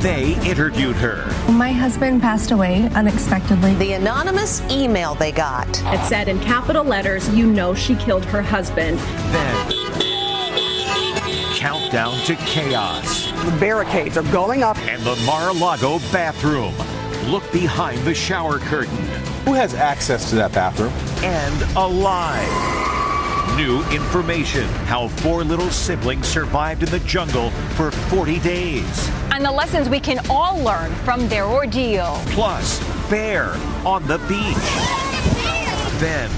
They interviewed her. My husband passed away unexpectedly. The anonymous email they got. It said in capital letters, you know she killed her husband. Then, countdown to chaos. The barricades are going up. And the Mar-a-Lago bathroom. Look behind the shower curtain. Who has access to that bathroom? And alive. New information how four little siblings survived in the jungle for 40 days. And the lessons we can all learn from their ordeal. Plus, Bear on the beach. Then,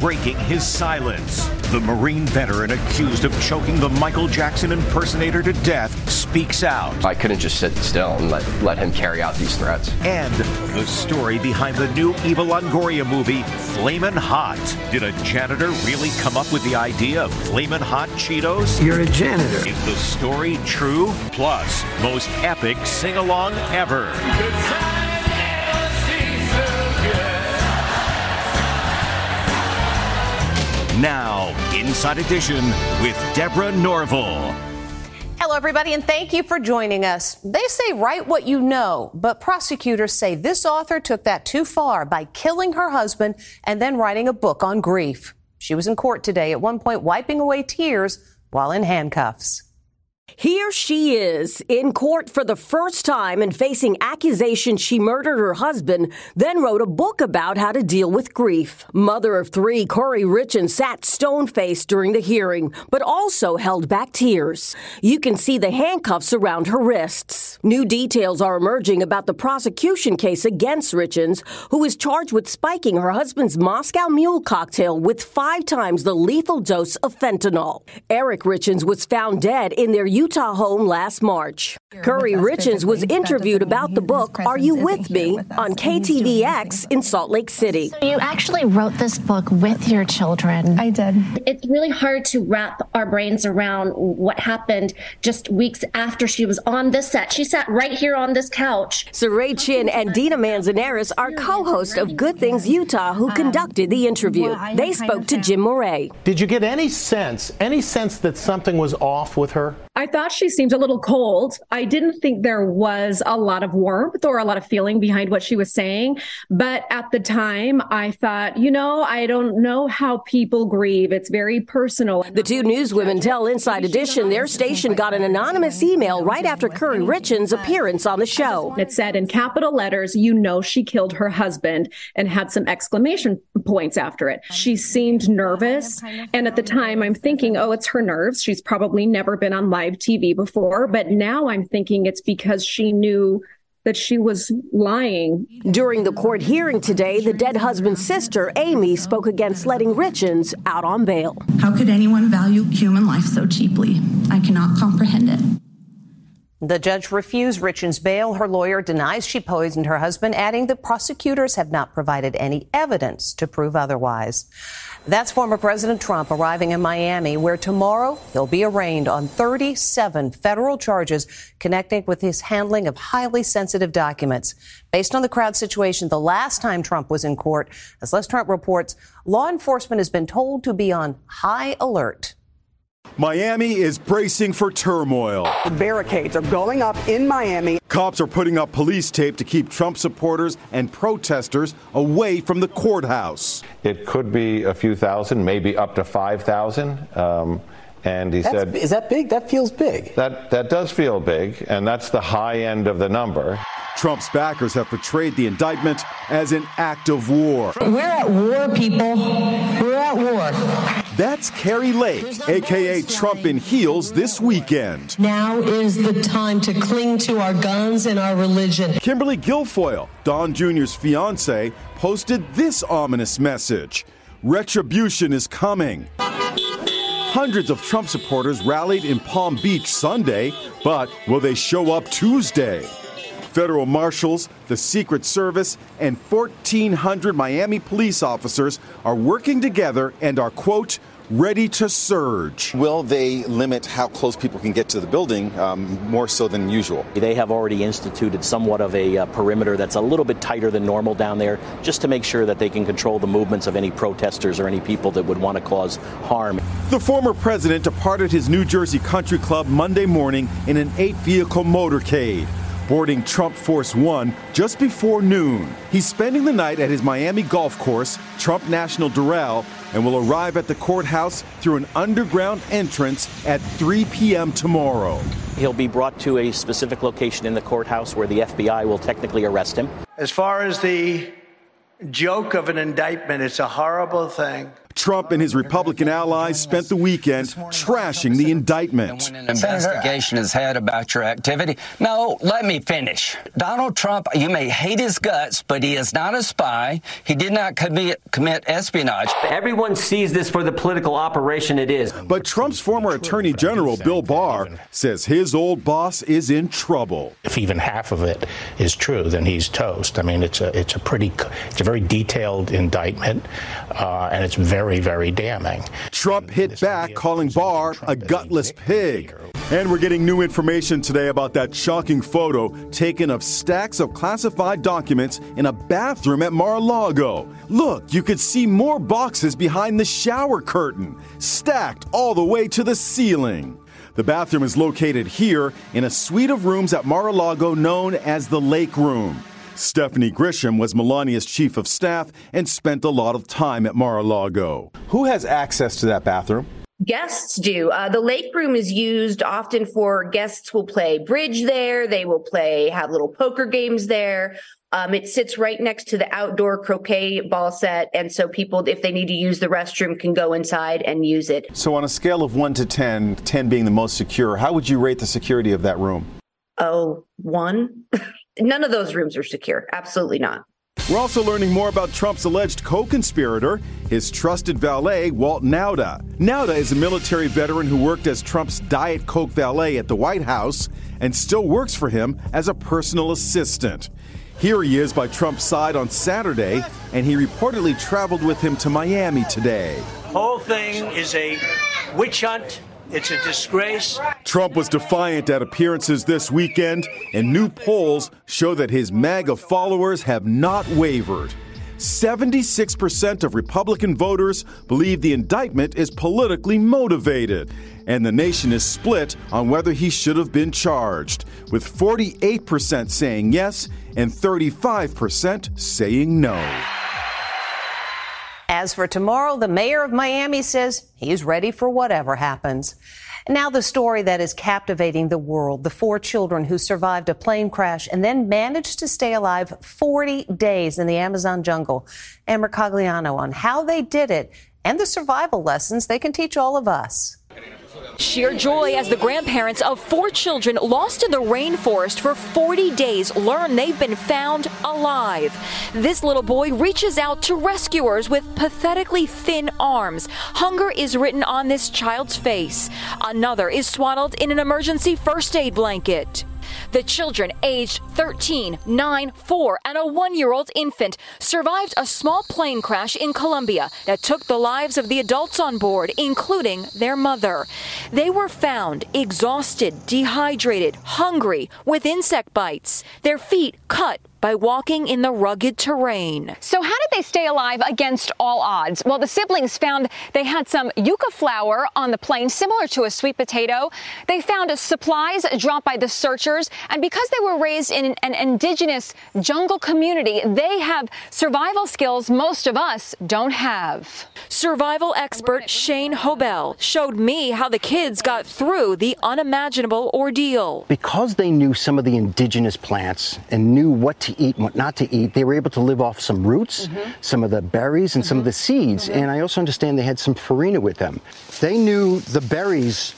breaking his silence. The Marine veteran accused of choking the Michael Jackson impersonator to death speaks out. I couldn't just sit still and let, let him carry out these threats. And the story behind the new Eva Longoria movie, Flamin' Hot. Did a janitor really come up with the idea of Flamin' Hot Cheetos? You're a janitor. Is the story true? Plus, most epic sing along ever. Now, Inside Edition with Deborah Norville. Hello, everybody, and thank you for joining us. They say write what you know, but prosecutors say this author took that too far by killing her husband and then writing a book on grief. She was in court today, at one point wiping away tears while in handcuffs. Here she is in court for the first time and facing accusations she murdered her husband, then wrote a book about how to deal with grief. Mother of three, Kouri Richins sat stone faced during the hearing, but also held back tears. You can see the handcuffs around her wrists. New details are emerging about the prosecution case against Richins, who is charged with spiking her husband's Moscow Mule cocktail with five times the lethal dose of fentanyl. Eric Richins was found dead in their Utah home last March. Kouri Richins was interviewed about the book Are You With Me on KTVX in Salt Lake City. So you actually wrote this book with your children. I did. It's really hard to wrap our brains around what happened just weeks after she was on this set. She sat right here on this couch. Surae Chinn and Deena Manzanares are co-hosts of Good Things Utah who conducted the interview. They spoke to Jim Moret. Did you get any sense, any sense that something was off with her? I thought she seemed a little cold. I didn't think there was a lot of warmth or a lot of feeling behind what she was saying. But at the time, I thought, you know, I don't know how people grieve. It's very personal. The two newswomen tell Inside Edition their station got an anonymous email right after Kouri Richins' appearance on the show. It said in capital letters, you know, she killed her husband and had some exclamation points after it. She seemed nervous. And at the time, I'm thinking, oh, it's her nerves. She's probably never been on live TV before. But now I'm thinking it's because she knew that she was lying. During the court hearing today, the dead husband's sister, Amy, spoke against letting Richins out on bail. How could anyone value human life so cheaply? I cannot comprehend it. The judge refused Richins bail. Her lawyer denies she poisoned her husband, adding that prosecutors have not provided any evidence to prove otherwise. That's former President Trump arriving in Miami, where tomorrow he'll be arraigned on 37 federal charges connecting with his handling of highly sensitive documents. Based on the crowd situation the last time Trump was in court, as Les Trent reports, law enforcement has been told to be on high alert. Miami is bracing for turmoil. Barricades are going up in Miami. Cops are putting up police tape to keep Trump supporters and protesters away from the courthouse. It could be a few thousand, maybe up to 5,000. Um, and he That's, said, Is that big? That feels big. That, that does feel big, and that's the high end of the number. Trump's backers have portrayed the indictment as an act of war. We're at war, people. We're at war. That's Kari Lake, aka Trump in heels, this weekend. Now is the time to cling to our guns and our religion. Kimberly Guilfoyle, Don Jr.'s fiance, posted this ominous message Retribution is coming. Hundreds of Trump supporters rallied in Palm Beach Sunday, but will they show up Tuesday? Federal marshals, the Secret Service, and 1,400 Miami police officers are working together and are, quote, ready to surge. Will they limit how close people can get to the building um, more so than usual? They have already instituted somewhat of a uh, perimeter that's a little bit tighter than normal down there, just to make sure that they can control the movements of any protesters or any people that would want to cause harm. The former president departed his New Jersey country club Monday morning in an eight vehicle motorcade boarding Trump Force One just before noon. He's spending the night at his Miami golf course, Trump National Doral, and will arrive at the courthouse through an underground entrance at 3 p.m. tomorrow. He'll be brought to a specific location in the courthouse where the FBI will technically arrest him. As far as the joke of an indictment, it's a horrible thing. Trump and his Republican allies spent the weekend trashing the indictment. Investigation is had about your activity. No, let me finish. Donald Trump, you may hate his guts, but he is not a spy. He did not commit, commit espionage. Everyone sees this for the political operation it is. But Trump's former Attorney General, Bill Barr, says his old boss is in trouble. If even half of it is true, then he's toast. I mean, it's a it's a pretty it's a very detailed indictment, uh, and it's very very, very damning. Trump hit back, calling Barr a gutless pig. And we're getting new information today about that shocking photo taken of stacks of classified documents in a bathroom at Mar a Lago. Look, you could see more boxes behind the shower curtain, stacked all the way to the ceiling. The bathroom is located here in a suite of rooms at Mar a Lago known as the Lake Room. Stephanie Grisham was Melania's chief of staff and spent a lot of time at Mar a Lago. Who has access to that bathroom? Guests do. Uh, the lake room is used often for guests will play bridge there. They will play, have little poker games there. Um, it sits right next to the outdoor croquet ball set. And so people, if they need to use the restroom, can go inside and use it. So, on a scale of 1 to 10, 10 being the most secure, how would you rate the security of that room? Oh, one. None of those rooms are secure. Absolutely not. We're also learning more about Trump's alleged co conspirator, his trusted valet, Walt Nauta. Nauta is a military veteran who worked as Trump's Diet Coke valet at the White House and still works for him as a personal assistant. Here he is by Trump's side on Saturday, and he reportedly traveled with him to Miami today. Whole thing is a witch hunt it's a disgrace. Trump was defiant at appearances this weekend, and new polls show that his MAGA followers have not wavered. 76% of Republican voters believe the indictment is politically motivated, and the nation is split on whether he should have been charged, with 48% saying yes and 35% saying no. As for tomorrow, the mayor of Miami says he's ready for whatever happens. Now, the story that is captivating the world the four children who survived a plane crash and then managed to stay alive 40 days in the Amazon jungle. Ann Mercogliano on how they did it and the survival lessons they can teach all of us. Sheer joy as the grandparents of four children lost in the rainforest for 40 days learn they've been found alive. This little boy reaches out to rescuers with pathetically thin arms. Hunger is written on this child's face. Another is swaddled in an emergency first aid blanket. The children, aged 13, 9, 4, and a one year old infant, survived a small plane crash in Colombia that took the lives of the adults on board, including their mother. They were found exhausted, dehydrated, hungry, with insect bites, their feet cut by walking in the rugged terrain. So, how did they stay alive against all odds? Well, the siblings found they had some yucca flour on the plane, similar to a sweet potato. They found supplies dropped by the searchers, and because they were raised in an indigenous jungle community, they have survival skills most of us don't have. Survival expert Shane Hobel showed me how the kids got through the unimaginable ordeal. Because they knew some of the indigenous plants and knew what to eat and what not to eat, they were able to live off some roots, mm-hmm. some of the berries, and mm-hmm. some of the seeds. Mm-hmm. And I also understand they had some farina with them. They knew the berries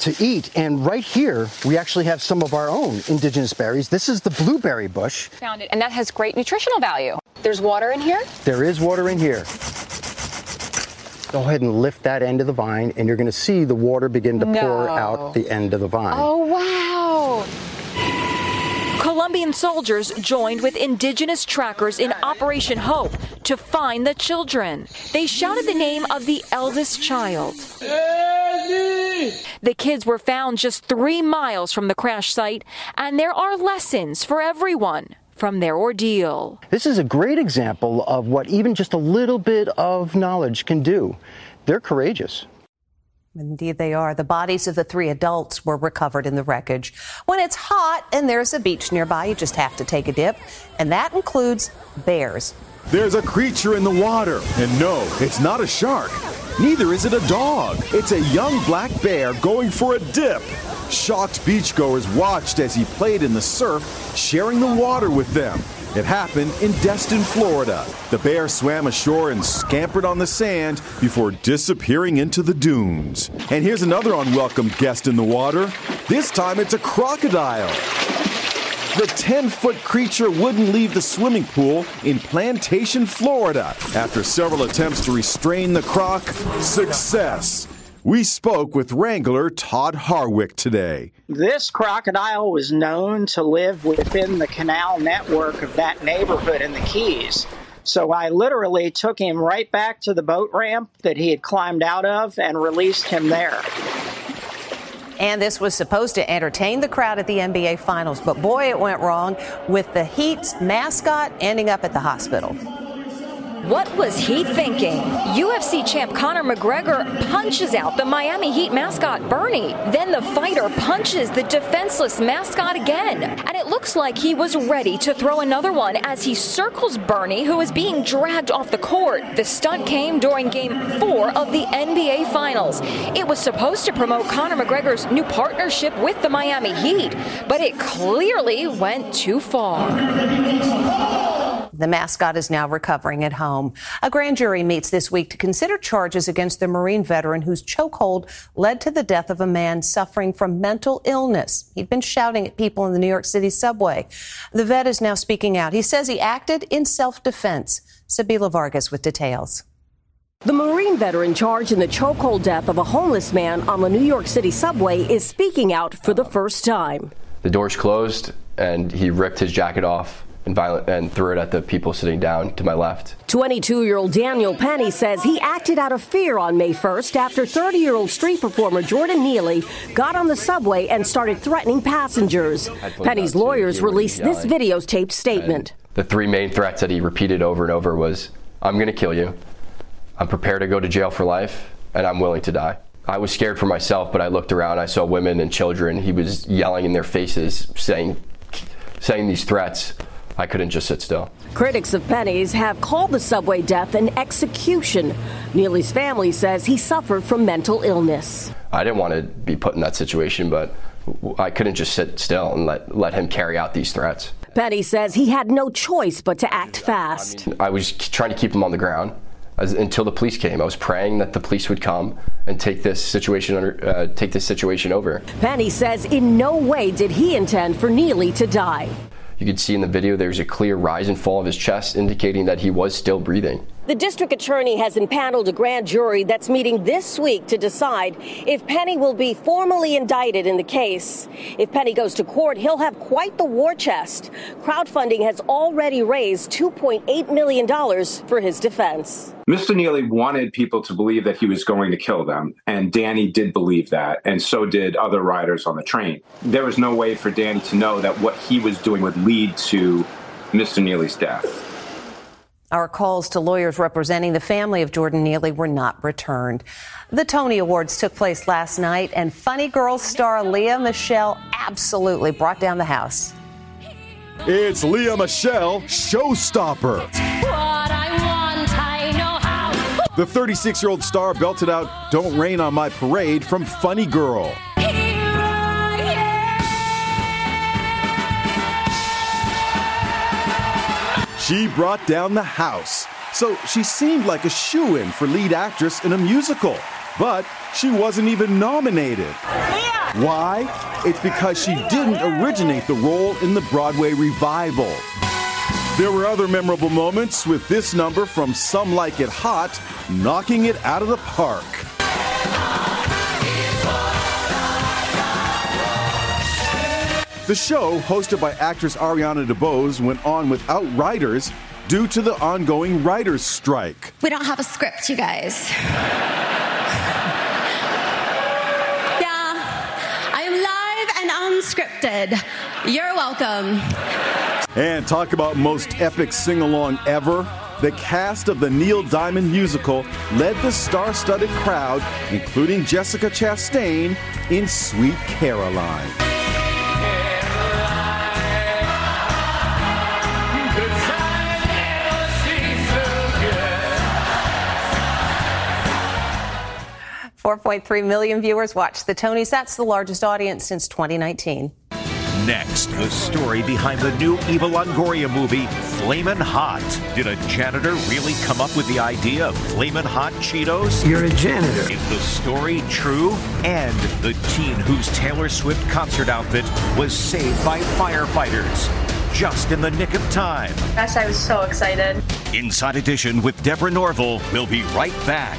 to eat. And right here, we actually have some of our own indigenous berries. This is the blueberry bush. Found it, and that has great nutritional value. There's water in here? There is water in here. Go ahead and lift that end of the vine, and you're going to see the water begin to no. pour out the end of the vine. Oh, wow. Colombian soldiers joined with indigenous trackers in Operation Hope to find the children. They shouted the name of the eldest child. The kids were found just three miles from the crash site, and there are lessons for everyone from their ordeal. This is a great example of what even just a little bit of knowledge can do. They're courageous. Indeed, they are. The bodies of the three adults were recovered in the wreckage. When it's hot and there's a beach nearby, you just have to take a dip, and that includes bears. There's a creature in the water, and no, it's not a shark. Neither is it a dog. It's a young black bear going for a dip. Shocked beachgoers watched as he played in the surf, sharing the water with them. It happened in Destin, Florida. The bear swam ashore and scampered on the sand before disappearing into the dunes. And here's another unwelcome guest in the water. This time it's a crocodile. The 10 foot creature wouldn't leave the swimming pool in Plantation, Florida. After several attempts to restrain the croc, success. We spoke with Wrangler Todd Hardwick today. This crocodile was known to live within the canal network of that neighborhood in the Keys. So I literally took him right back to the boat ramp that he had climbed out of and released him there. And this was supposed to entertain the crowd at the NBA Finals, but boy, it went wrong with the Heat's mascot ending up at the hospital. What was he thinking? UFC champ Conor McGregor punches out the Miami Heat mascot Bernie. Then the fighter punches the defenseless mascot again. And it looks like he was ready to throw another one as he circles Bernie, who is being dragged off the court. The stunt came during game four of the NBA Finals. It was supposed to promote Conor McGregor's new partnership with the Miami Heat, but it clearly went too far. The mascot is now recovering at home. A grand jury meets this week to consider charges against the Marine veteran whose chokehold led to the death of a man suffering from mental illness. He'd been shouting at people in the New York City subway. The vet is now speaking out. He says he acted in self defense. Sabila Vargas with details. The Marine veteran charged in the chokehold death of a homeless man on the New York City subway is speaking out for the first time. The doors closed and he ripped his jacket off and violent and threw it at the people sitting down to my left. 22 year old Daniel Penny says he acted out of fear on May 1st after 30 year old street performer Jordan Neely got on the subway and started threatening passengers. Penny's lawyers released this videotaped statement. The three main threats that he repeated over and over was I'm going to kill you, I'm prepared to go to jail for life, and I'm willing to die. I was scared for myself, but I looked around, I saw women and children. He was yelling in their faces, saying, saying these threats. I couldn't just sit still. Critics of Penny's have called the subway death an execution. Neely's family says he suffered from mental illness. I didn't want to be put in that situation, but I couldn't just sit still and let, let him carry out these threats. Penny says he had no choice but to act fast. I, mean, I was trying to keep him on the ground. as, until the police came. I was praying that the police would come and take this situation under, uh, take this situation over. Penny says in no way did he intend for Neely to die. You can see in the video there's a clear rise and fall of his chest, indicating that he was still breathing. The district attorney has impaneled a grand jury that's meeting this week to decide if Penny will be formally indicted in the case. If Penny goes to court, he'll have quite the war chest. Crowdfunding has already raised $2.8 million for his defense. Mr. Neely wanted people to believe that he was going to kill them, and Danny did believe that, and so did other riders on the train. There was no way for Danny to know that what he was doing would lead to Mr. Neely's death. Our calls to lawyers representing the family of Jordan Neely were not returned. The Tony Awards took place last night, and Funny Girl star Lea Michele absolutely brought down the house. It's Lea Michele, Showstopper. The 36 year old star belted out Don't Rain on My Parade from Funny Girl. She brought down the house. So she seemed like a shoe in for lead actress in a musical. But she wasn't even nominated. Why? It's because she didn't originate the role in the Broadway revival. There were other memorable moments with this number from Some Like It Hot, knocking it out of the park. The show, hosted by actress Ariana DeBose, went on without writers due to the ongoing writers' strike. We don't have a script, you guys. yeah, I am live and unscripted. You're welcome. And talk about most epic sing along ever. The cast of the Neil Diamond musical led the star studded crowd, including Jessica Chastain, in Sweet Caroline. Four point three million viewers watched the Tonys. That's the largest audience since 2019. Next, the story behind the new Eva Longoria movie, Flamin' Hot. Did a janitor really come up with the idea of Flamin' Hot Cheetos? You're a janitor. Is the story true? And the teen whose Taylor Swift concert outfit was saved by firefighters. Just in the nick of time. Gosh, I was so excited. Inside Edition with Deborah Norville. We'll be right back.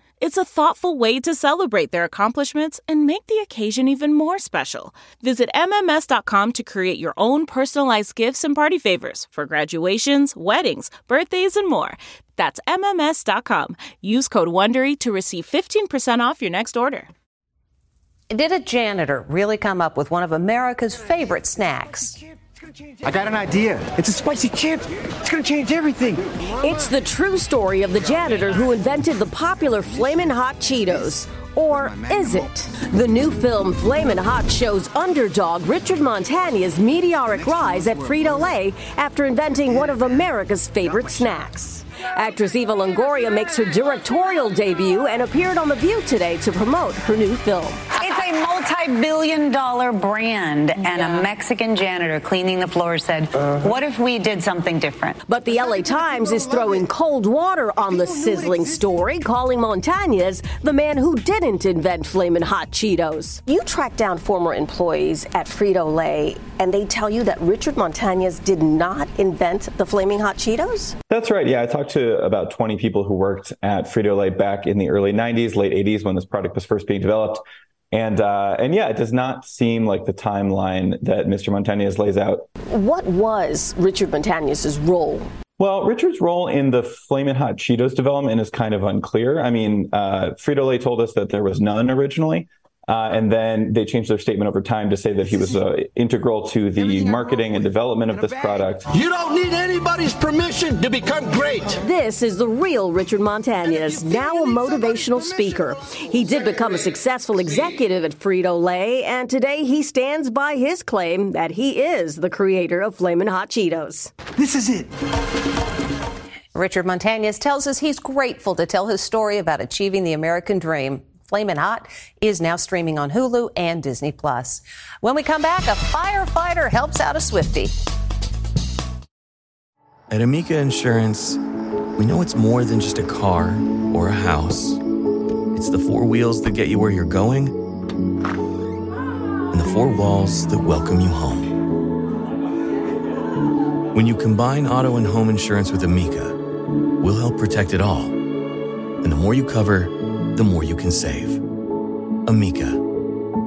It's a thoughtful way to celebrate their accomplishments and make the occasion even more special. Visit MMS.com to create your own personalized gifts and party favors for graduations, weddings, birthdays, and more. That's MMS.com. Use code WONDERY to receive 15% off your next order. Did a janitor really come up with one of America's favorite snacks? I got an idea. It's a spicy chip. It's going to change everything. It's the true story of the janitor who invented the popular Flamin' Hot Cheetos. Or is it? The new film Flamin' Hot shows underdog Richard Montañez's meteoric rise at Frito Lay after inventing one of America's favorite snacks. Actress Eva Longoria makes her directorial debut and appeared on The View today to promote her new film. It's a a multi-billion dollar brand and a Mexican janitor cleaning the floor said, uh-huh. what if we did something different? But the LA Times is throwing cold water on the sizzling story, calling Montañez the man who didn't invent Flamin' Hot Cheetos. You tracked down former employees at Frito-Lay and they tell you that Richard Montañez did not invent the Flaming Hot Cheetos? That's right. Yeah, I talked to about 20 people who worked at Frito-Lay back in the early 90s, late 80s when this product was first being developed. And uh, and yeah, it does not seem like the timeline that Mr. Montañez lays out. What was Richard Montañez's role? Well, Richard's role in the Flamin' Hot Cheetos development is kind of unclear. I mean, uh, Frito Lay told us that there was none originally, uh, and then they changed their statement over time to say that he was uh, integral to the marketing and development of this product. You don't need anybody's permission to become great. This is the real Richard Montañez, now a motivational speaker. He did become a successful executive at Frito Lay, and today he stands by his claim that he is the creator of Flamin' Hot Cheetos. This is it. Richard Montañez tells us he's grateful to tell his story about achieving the American dream. Flamin' Hot is now streaming on Hulu and Disney Plus. When we come back, a firefighter helps out a Swifty. At Amica Insurance, we know it's more than just a car or a house. It's the four wheels that get you where you're going and the four walls that welcome you home. When you combine auto and home insurance with Amica, we'll help protect it all. And the more you cover, the more you can save. Amica.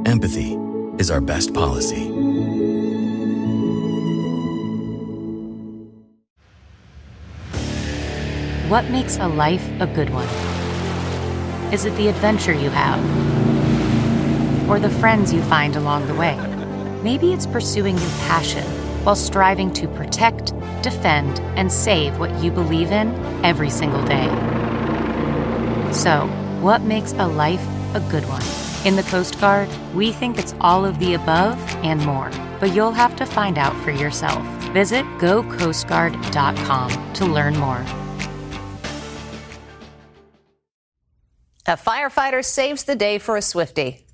Empathy is our best policy. What makes a life a good one? Is it the adventure you have? Or the friends you find along the way? Maybe it's pursuing your passion while striving to protect, defend, and save what you believe in every single day. So, what makes a life a good one? In the Coast Guard, we think it's all of the above and more, but you'll have to find out for yourself. Visit gocoastguard.com to learn more. A firefighter saves the day for a Swifty.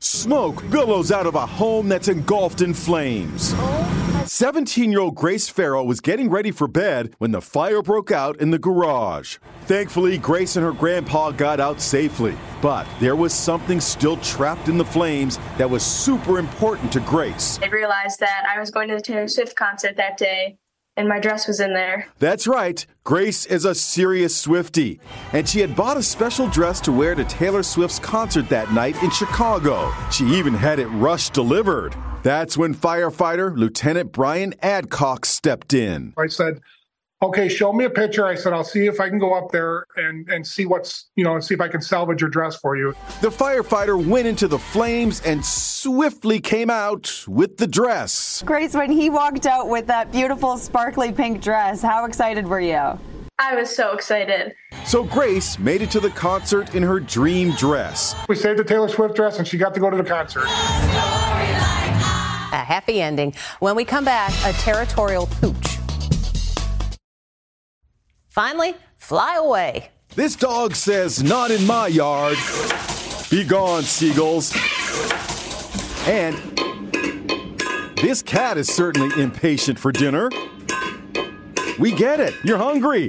Smoke billows out of a home that's engulfed in flames. 17 year old Grace Farrell was getting ready for bed when the fire broke out in the garage. Thankfully, Grace and her grandpa got out safely. But there was something still trapped in the flames that was super important to Grace. I realized that I was going to the Taylor Swift concert that day and my dress was in there. That's right. Grace is a serious Swifty, and she had bought a special dress to wear to Taylor Swift's concert that night in Chicago. She even had it rush delivered. That's when firefighter Lieutenant Brian Adcock stepped in. I said, okay, show me a picture. I said, I'll see if I can go up there and, and see what's, you know, and see if I can salvage your dress for you. The firefighter went into the flames and swiftly came out with the dress. Grace, when he walked out with that beautiful sparkly pink dress, how excited were you? I was so excited. So Grace made it to the concert in her dream dress. We saved the Taylor Swift dress and she got to go to the concert a happy ending. When we come back, a territorial pooch. Finally, fly away. This dog says, Not in my yard. Be gone, seagulls. And this cat is certainly impatient for dinner. We get it. You're hungry.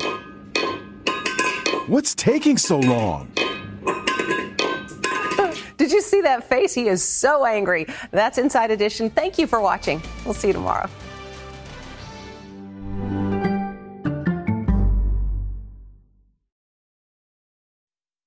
What's taking so long? Did you see that face? He is so angry. That's Inside Edition. Thank you for watching. We'll see you tomorrow.